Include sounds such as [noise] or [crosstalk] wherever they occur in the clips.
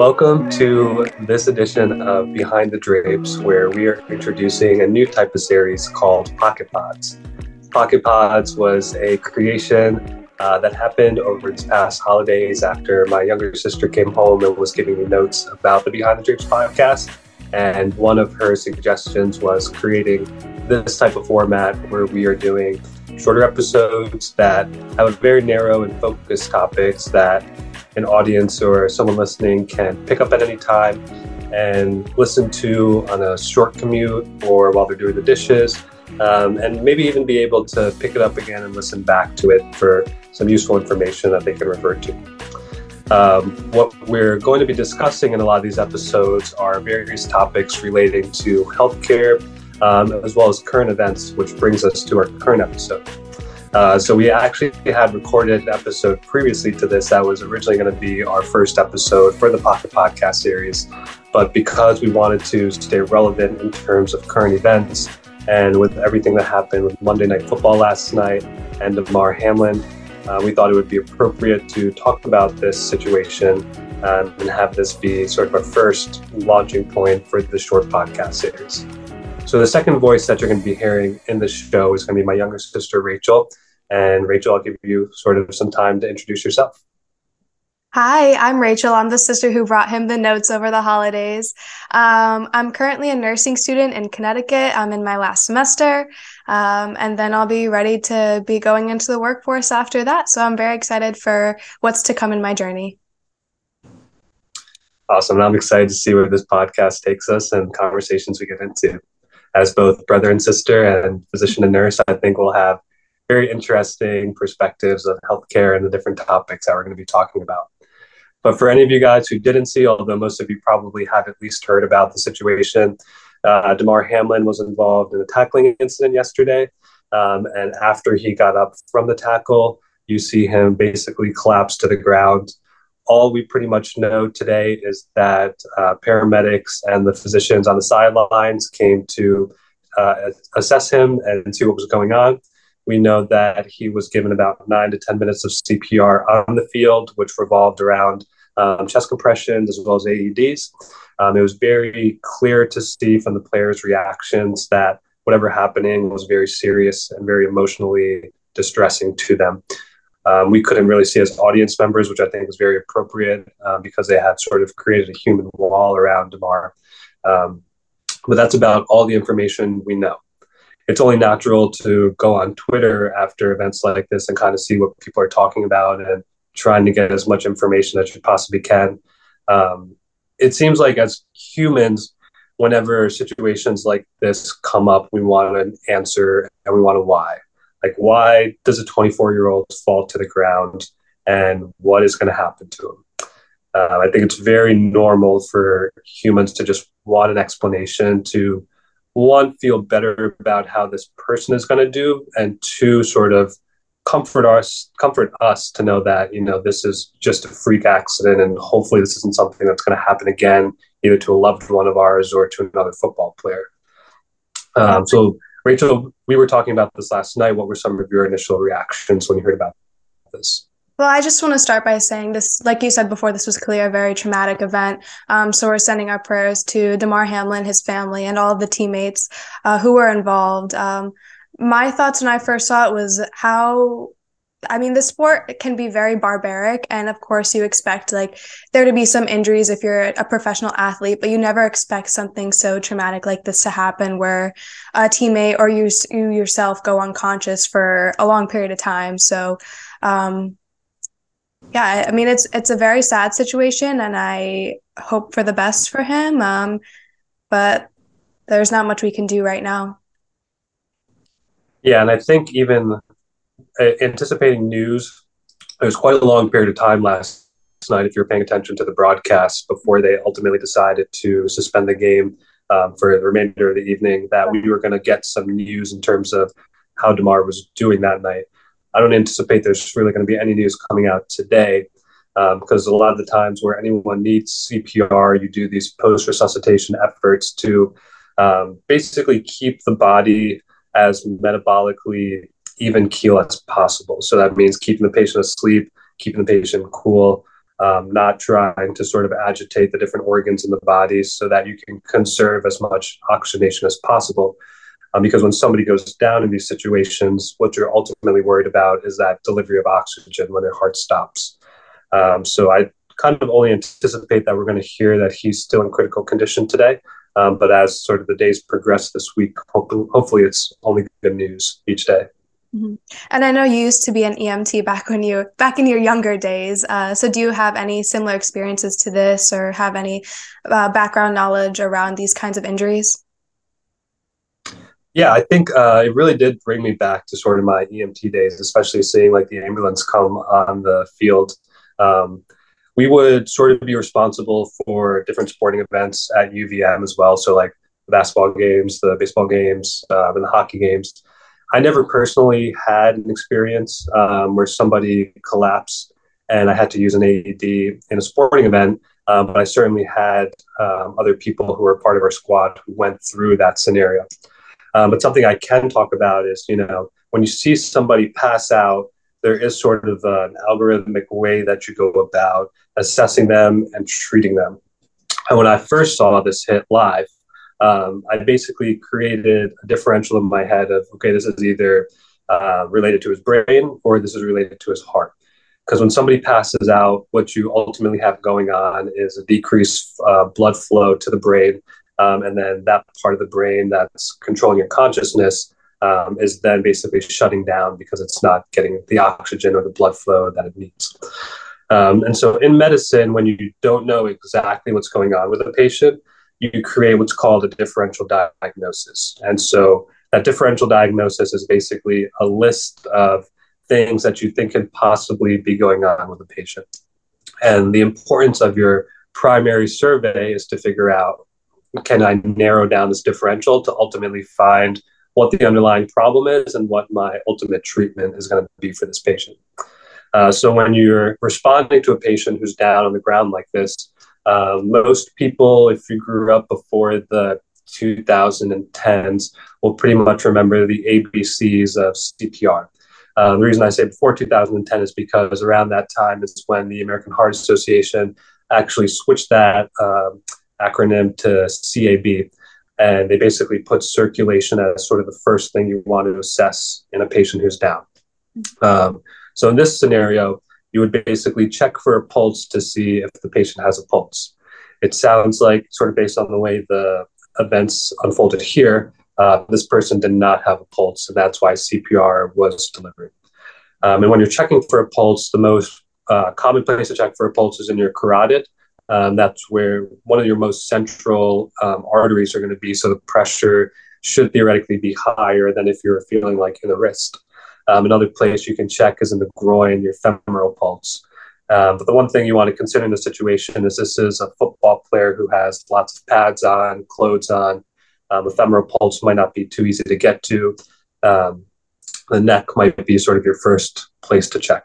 Welcome to this edition of Behind the Drapes, where we are introducing a new type of series called Pocket Pods. Pocket Pods was a creation uh, that happened over its past holidays after my younger sister came home and was giving me notes about the Behind the Drapes podcast. And one of her suggestions was creating this type of format where we are doing shorter episodes that have very narrow and focused topics that an audience or someone listening can pick up at any time and listen to on a short commute or while they're doing the dishes, um, and maybe even be able to pick it up again and listen back to it for some useful information that they can refer to. Um, what we're going to be discussing in a lot of these episodes are various topics relating to healthcare, um, as well as current events, which brings us to our current episode. Uh, so we actually had recorded an episode previously to this that was originally going to be our first episode for the Pocket Podcast series, but because we wanted to stay relevant in terms of current events and with everything that happened with Monday Night Football last night and Damar Hamlin, uh, we thought it would be appropriate to talk about this situation um, and have this be sort of our first launching point for the short podcast series. So the second voice that you're going to be hearing in the show is going to be my younger sister, Rachel. And Rachel, I'll give you sort of some time to introduce yourself. Hi, I'm Rachel. I'm the sister who brought him the notes over the holidays. Um, I'm currently a nursing student in Connecticut. I'm in my last semester, um, and then I'll be ready to be going into the workforce after that. So I'm very excited for what's to come in my journey. Awesome. I'm excited to see where this podcast takes us and conversations we get into as both brother and sister and physician and nurse, I think we'll have very interesting perspectives of healthcare and the different topics that we're going to be talking about. But for any of you guys who didn't see, although most of you probably have at least heard about the situation, uh, Damar Hamlin was involved in a tackling incident yesterday. Um, and after he got up from the tackle, you see him basically collapse to the ground all we pretty much know today is that uh, paramedics and the physicians on the sidelines came to uh, assess him and see what was going on. We know that he was given about nine to 10 minutes of CPR on the field, which revolved around um, chest compressions as well as AEDs. Um, it was very clear to see from the players' reactions that whatever happening was very serious and very emotionally distressing to them. Um, we couldn't really see as audience members, which I think is very appropriate uh, because they had sort of created a human wall around Damar. Um, but that's about all the information we know. It's only natural to go on Twitter after events like this and kind of see what people are talking about and trying to get as much information as you possibly can. Um, it seems like as humans, whenever situations like this come up, we want an answer and we want a why. Like, why does a 24 year old fall to the ground and what is going to happen to him? Uh, I think it's very normal for humans to just want an explanation to one, feel better about how this person is going to do, and two, sort of comfort us, comfort us to know that you know this is just a freak accident, and hopefully this isn't something that's going to happen again, either to a loved one of ours or to another football player. Um, so Rachel, we were talking about this last night. What were some of your initial reactions when you heard about this? Well, I just want to start by saying this, like you said before, this was clearly a very traumatic event. Um, so we're sending our prayers to Damar Hamlin, his family, and all of the teammates uh, who were involved. Um, my thoughts when I first saw it was how I mean, the sport can be very barbaric. And of course, you expect like there to be some injuries if you're a professional athlete, but you never expect something so traumatic like this to happen where a teammate or you, you yourself go unconscious for a long period of time. So, um, yeah, I mean, it's, it's a very sad situation and I hope for the best for him. Um, but there's not much we can do right now. Yeah. And I think even anticipating news. It was quite a long period of time last night, if you're paying attention to the broadcast, before they ultimately decided to suspend the game um, for the remainder of the evening, that we were going to get some news in terms of how Damar was doing that night. I don't anticipate there's really going to be any news coming out today um, because a lot of the times where anyone needs CPR, you do these post resuscitation efforts to um, basically keep the body as metabolically even keel as possible. So that means keeping the patient asleep, keeping the patient cool, um, not trying to sort of agitate the different organs in the body so that you can conserve as much oxygenation as possible. Um, because when somebody goes down in these situations, what you're ultimately worried about is that delivery of oxygen when their heart stops. Um, so I kind of only anticipate that we're going to hear that he's still in critical condition today. Um, but as sort of the days progress this week, hopefully, hopefully it's only good news each day. Mm-hmm. And I know you used to be an EMT back when you back in your younger days. Uh, so do you have any similar experiences to this, or have any uh, background knowledge around these kinds of injuries? Yeah, I think uh, it really did bring me back to sort of my EMT days, especially seeing like the ambulance come on the field. Um, we would sort of be responsible for different sporting events at UVM as well. So like the basketball games, the baseball games, uh, and the hockey games. I never personally had an experience um, where somebody collapsed and I had to use an AED in a sporting event. Um, but I certainly had um, other people who were part of our squad who went through that scenario. Um, but something I can talk about is, you know, when you see somebody pass out, there is sort of an algorithmic way that you go about assessing them and treating them. And when I first saw this hit live, um, I basically created a differential in my head of okay, this is either uh, related to his brain or this is related to his heart. Because when somebody passes out, what you ultimately have going on is a decreased uh, blood flow to the brain. Um, and then that part of the brain that's controlling your consciousness um, is then basically shutting down because it's not getting the oxygen or the blood flow that it needs. Um, and so in medicine, when you don't know exactly what's going on with a patient, you create what's called a differential diagnosis. And so that differential diagnosis is basically a list of things that you think could possibly be going on with a patient. And the importance of your primary survey is to figure out can I narrow down this differential to ultimately find what the underlying problem is and what my ultimate treatment is going to be for this patient. Uh, so when you're responding to a patient who's down on the ground like this, uh, most people, if you grew up before the 2010s, will pretty much remember the ABCs of CPR. Uh, the reason I say before 2010 is because around that time is when the American Heart Association actually switched that um, acronym to CAB. And they basically put circulation as sort of the first thing you want to assess in a patient who's down. Um, so in this scenario, you would basically check for a pulse to see if the patient has a pulse. It sounds like, sort of based on the way the events unfolded here, uh, this person did not have a pulse, and that's why CPR was delivered. Um, and when you're checking for a pulse, the most uh, common place to check for a pulse is in your carotid. Um, that's where one of your most central um, arteries are going to be. So the pressure should theoretically be higher than if you're feeling like in the wrist. Um, another place you can check is in the groin, your femoral pulse. Um, but the one thing you want to consider in this situation is this is a football player who has lots of pads on, clothes on. Um, the femoral pulse might not be too easy to get to. Um, the neck might be sort of your first place to check.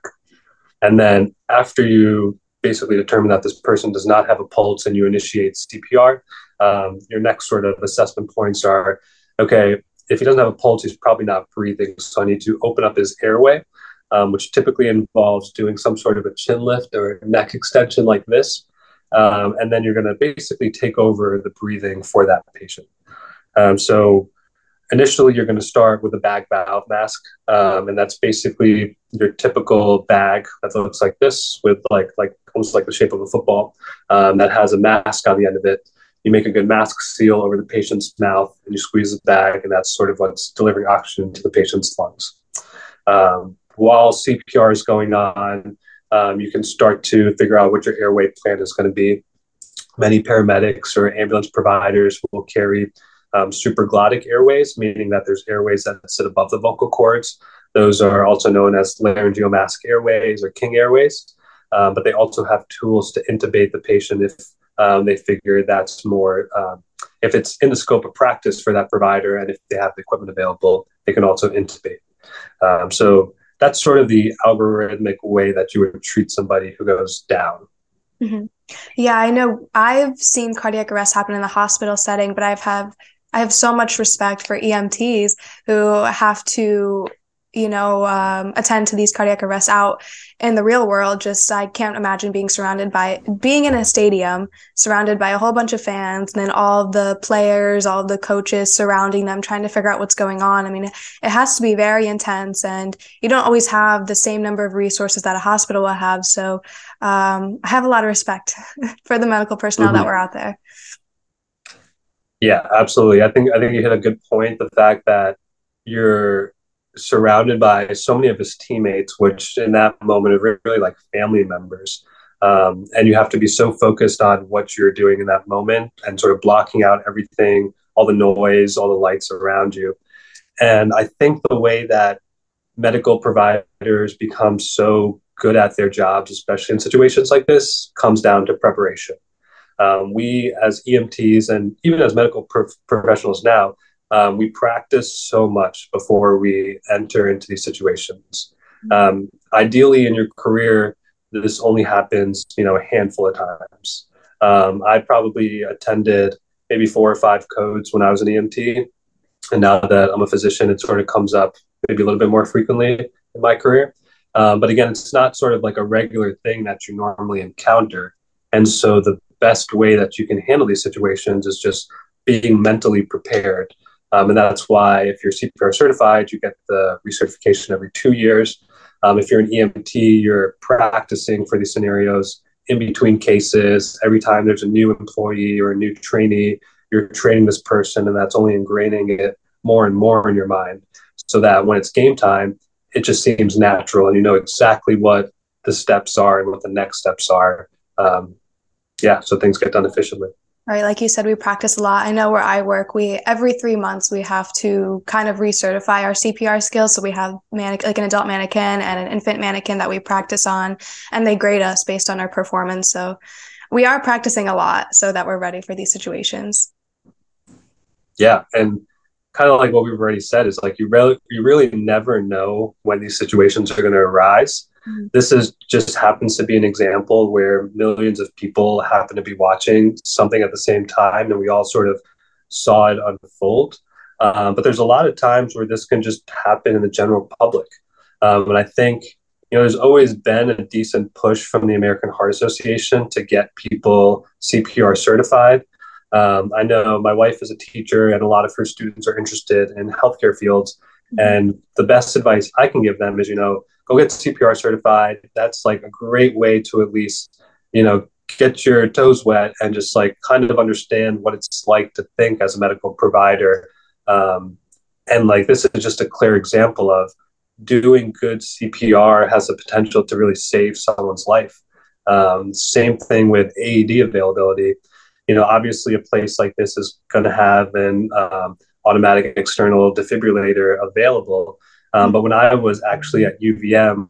And then after you basically determine that this person does not have a pulse and you initiate CPR, um, your next sort of assessment points are okay, if he doesn't have a pulse, he's probably not breathing. So I need to open up his airway, um, which typically involves doing some sort of a chin lift or neck extension like this. Um, and then you're going to basically take over the breathing for that patient. Um, so initially, you're going to start with a bag valve mask, um, and that's basically your typical bag that looks like this, with like like almost like the shape of a football, um, that has a mask on the end of it you make a good mask seal over the patient's mouth and you squeeze the bag, and that's sort of what's delivering oxygen to the patient's lungs. Um, while CPR is going on, um, you can start to figure out what your airway plan is going to be. Many paramedics or ambulance providers will carry um, supraglottic airways, meaning that there's airways that sit above the vocal cords. Those are also known as laryngeal mask airways or king airways. Um, but they also have tools to intubate the patient if um, they figure that's more um, if it's in the scope of practice for that provider and if they have the equipment available they can also intubate. Um, so that's sort of the algorithmic way that you would treat somebody who goes down. Mm-hmm. yeah i know. I've seen cardiac arrest happen in the hospital setting but i've have i have so much respect for emts who have to you know, um, attend to these cardiac arrests out in the real world. Just I can't imagine being surrounded by being in a stadium, surrounded by a whole bunch of fans, and then all the players, all the coaches surrounding them, trying to figure out what's going on. I mean, it has to be very intense, and you don't always have the same number of resources that a hospital will have. So um, I have a lot of respect [laughs] for the medical personnel mm-hmm. that were out there. Yeah, absolutely. I think I think you hit a good point. The fact that you're surrounded by so many of his teammates, which in that moment are really like family members. Um, and you have to be so focused on what you're doing in that moment and sort of blocking out everything, all the noise, all the lights around you. And I think the way that medical providers become so good at their jobs, especially in situations like this, comes down to preparation. Um, we, as EMTs and even as medical pro- professionals now, um, we practice so much before we enter into these situations. Um, ideally, in your career, this only happens, you know, a handful of times. Um, I probably attended maybe four or five codes when I was an EMT, and now that I'm a physician, it sort of comes up maybe a little bit more frequently in my career. Um, but again, it's not sort of like a regular thing that you normally encounter, and so the best way that you can handle these situations is just being mentally prepared. Um, and that's why if you're CPR certified, you get the recertification every two years. Um, if you're an EMT, you're practicing for these scenarios in between cases. Every time there's a new employee or a new trainee, you're training this person, and that's only ingraining it more and more in your mind so that when it's game time, it just seems natural and you know exactly what the steps are and what the next steps are. Um, yeah, so things get done efficiently. Right, like you said, we practice a lot. I know where I work, we every three months we have to kind of recertify our CPR skills. So we have manic- like an adult mannequin and an infant mannequin that we practice on, and they grade us based on our performance. So we are practicing a lot so that we're ready for these situations. Yeah, and kind of like what we've already said is like you really you really never know when these situations are going to arise. This is just happens to be an example where millions of people happen to be watching something at the same time, and we all sort of saw it unfold. Um, but there's a lot of times where this can just happen in the general public, um, and I think you know there's always been a decent push from the American Heart Association to get people CPR certified. Um, I know my wife is a teacher, and a lot of her students are interested in healthcare fields. Mm-hmm. And the best advice I can give them is, you know, go get CPR certified. That's like a great way to at least, you know, get your toes wet and just like kind of understand what it's like to think as a medical provider. Um, and like this is just a clear example of doing good CPR has the potential to really save someone's life. Um, same thing with AED availability. You know, obviously, a place like this is going to have an um, automatic external defibrillator available. Um, but when I was actually at UVM,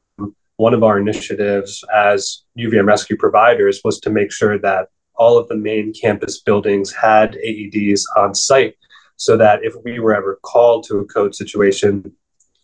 one of our initiatives as UVM rescue providers was to make sure that all of the main campus buildings had AEDs on site so that if we were ever called to a code situation,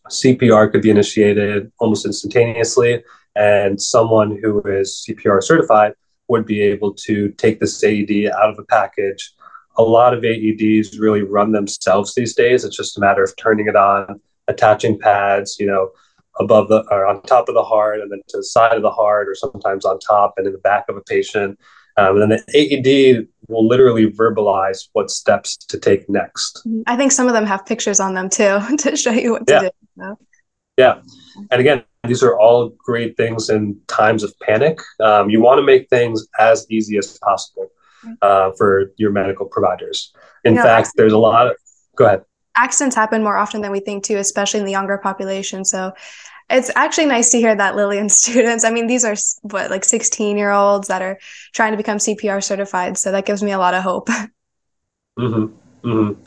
CPR could be initiated almost instantaneously, and someone who is CPR certified would be able to take this AED out of a package. A lot of AEDs really run themselves these days. It's just a matter of turning it on, attaching pads, you know, above the or on top of the heart and then to the side of the heart or sometimes on top and in the back of a patient. Um, and then the AED will literally verbalize what steps to take next. I think some of them have pictures on them too [laughs] to show you what to yeah. do. So. Yeah. And again, these are all great things in times of panic. Um, you want to make things as easy as possible uh, for your medical providers. In fact, there's a lot of, go ahead accidents happen more often than we think too, especially in the younger population. So it's actually nice to hear that Lillian [laughs] students, I mean, these are what, like 16 year olds that are trying to become CPR certified. So that gives me a lot of hope. [laughs] Mm-hmm. Mm-hmm.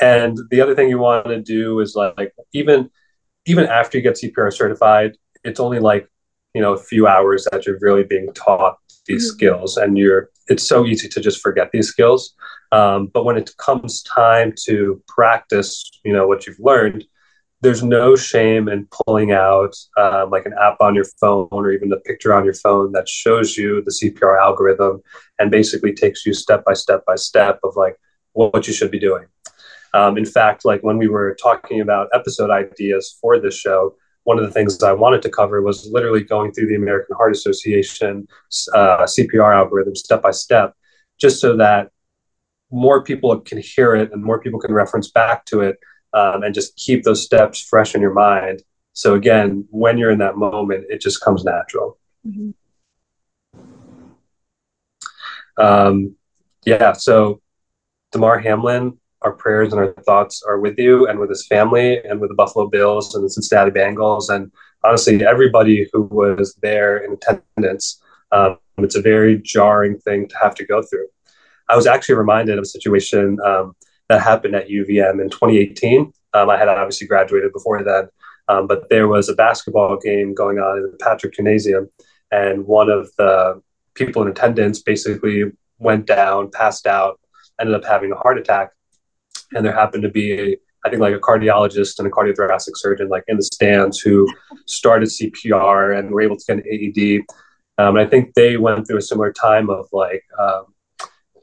And the other thing you want to do is like, even, even after you get CPR certified, it's only like, you know, a few hours that you're really being taught these mm-hmm. skills and you're, it's so easy to just forget these skills. Um, but when it comes time to practice, you know, what you've learned, there's no shame in pulling out um, like an app on your phone or even a picture on your phone that shows you the CPR algorithm and basically takes you step by step by step of like what, what you should be doing. Um, in fact, like when we were talking about episode ideas for this show, one of the things I wanted to cover was literally going through the American Heart Association uh, CPR algorithm step by step, just so that more people can hear it and more people can reference back to it um, and just keep those steps fresh in your mind. So again, when you're in that moment, it just comes natural. Mm-hmm. Um, yeah. So Damar Hamlin, our prayers and our thoughts are with you and with his family and with the Buffalo Bills and the Cincinnati Bengals and honestly everybody who was there in attendance. Um, it's a very jarring thing to have to go through. I was actually reminded of a situation um, that happened at UVM in 2018. Um, I had obviously graduated before then, um, but there was a basketball game going on in the Patrick Gymnasium, and one of the people in attendance basically went down, passed out, ended up having a heart attack, and there happened to be I think like a cardiologist and a cardiothoracic surgeon like in the stands who started CPR and were able to get an AED. Um, and I think they went through a similar time of like um,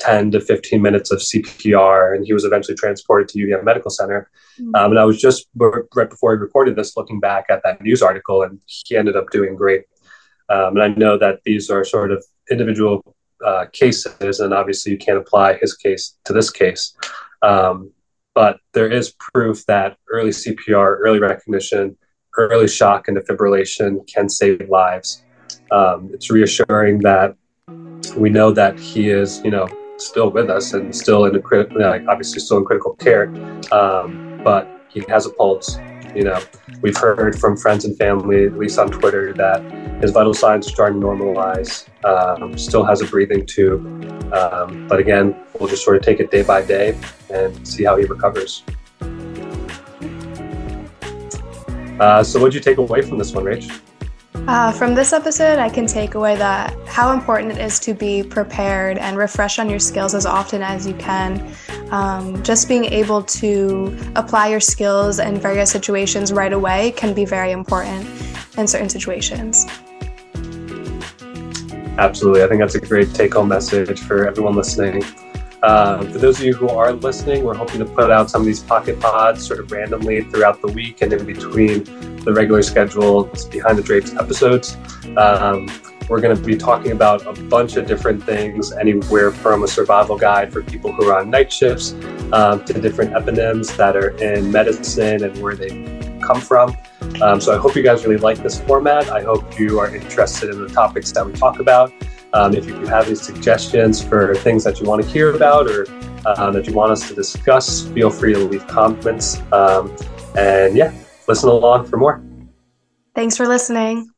10 to 15 minutes of CPR, and he was eventually transported to UVM Medical Center. Mm-hmm. Um, and I was just right before I recorded this looking back at that news article, and he ended up doing great. Um, and I know that these are sort of individual uh, cases, and obviously you can't apply his case to this case. Um, but there is proof that early CPR, early recognition, early shock and defibrillation can save lives. Um, it's reassuring that we know that he is, you know, still with us and still in the critical, like obviously still in critical care, um, but he has a pulse. You know, we've heard from friends and family, at least on Twitter, that his vital signs are starting to normalize. Um, still has a breathing tube, um, but again, we'll just sort of take it day by day and see how he recovers. Uh, so, what'd you take away from this one, Rach? Uh, from this episode, I can take away that how important it is to be prepared and refresh on your skills as often as you can. Um, just being able to apply your skills in various situations right away can be very important in certain situations. Absolutely. I think that's a great take home message for everyone listening. Uh, for those of you who are listening, we're hoping to put out some of these pocket pods sort of randomly throughout the week and in between the regular scheduled Behind the Drapes episodes. Um, we're going to be talking about a bunch of different things, anywhere from a survival guide for people who are on night shifts um, to different eponyms that are in medicine and where they come from. Um, so I hope you guys really like this format. I hope you are interested in the topics that we talk about. Um, if you have any suggestions for things that you want to hear about or uh, that you want us to discuss, feel free to leave comments. Um, and yeah, listen along for more. Thanks for listening.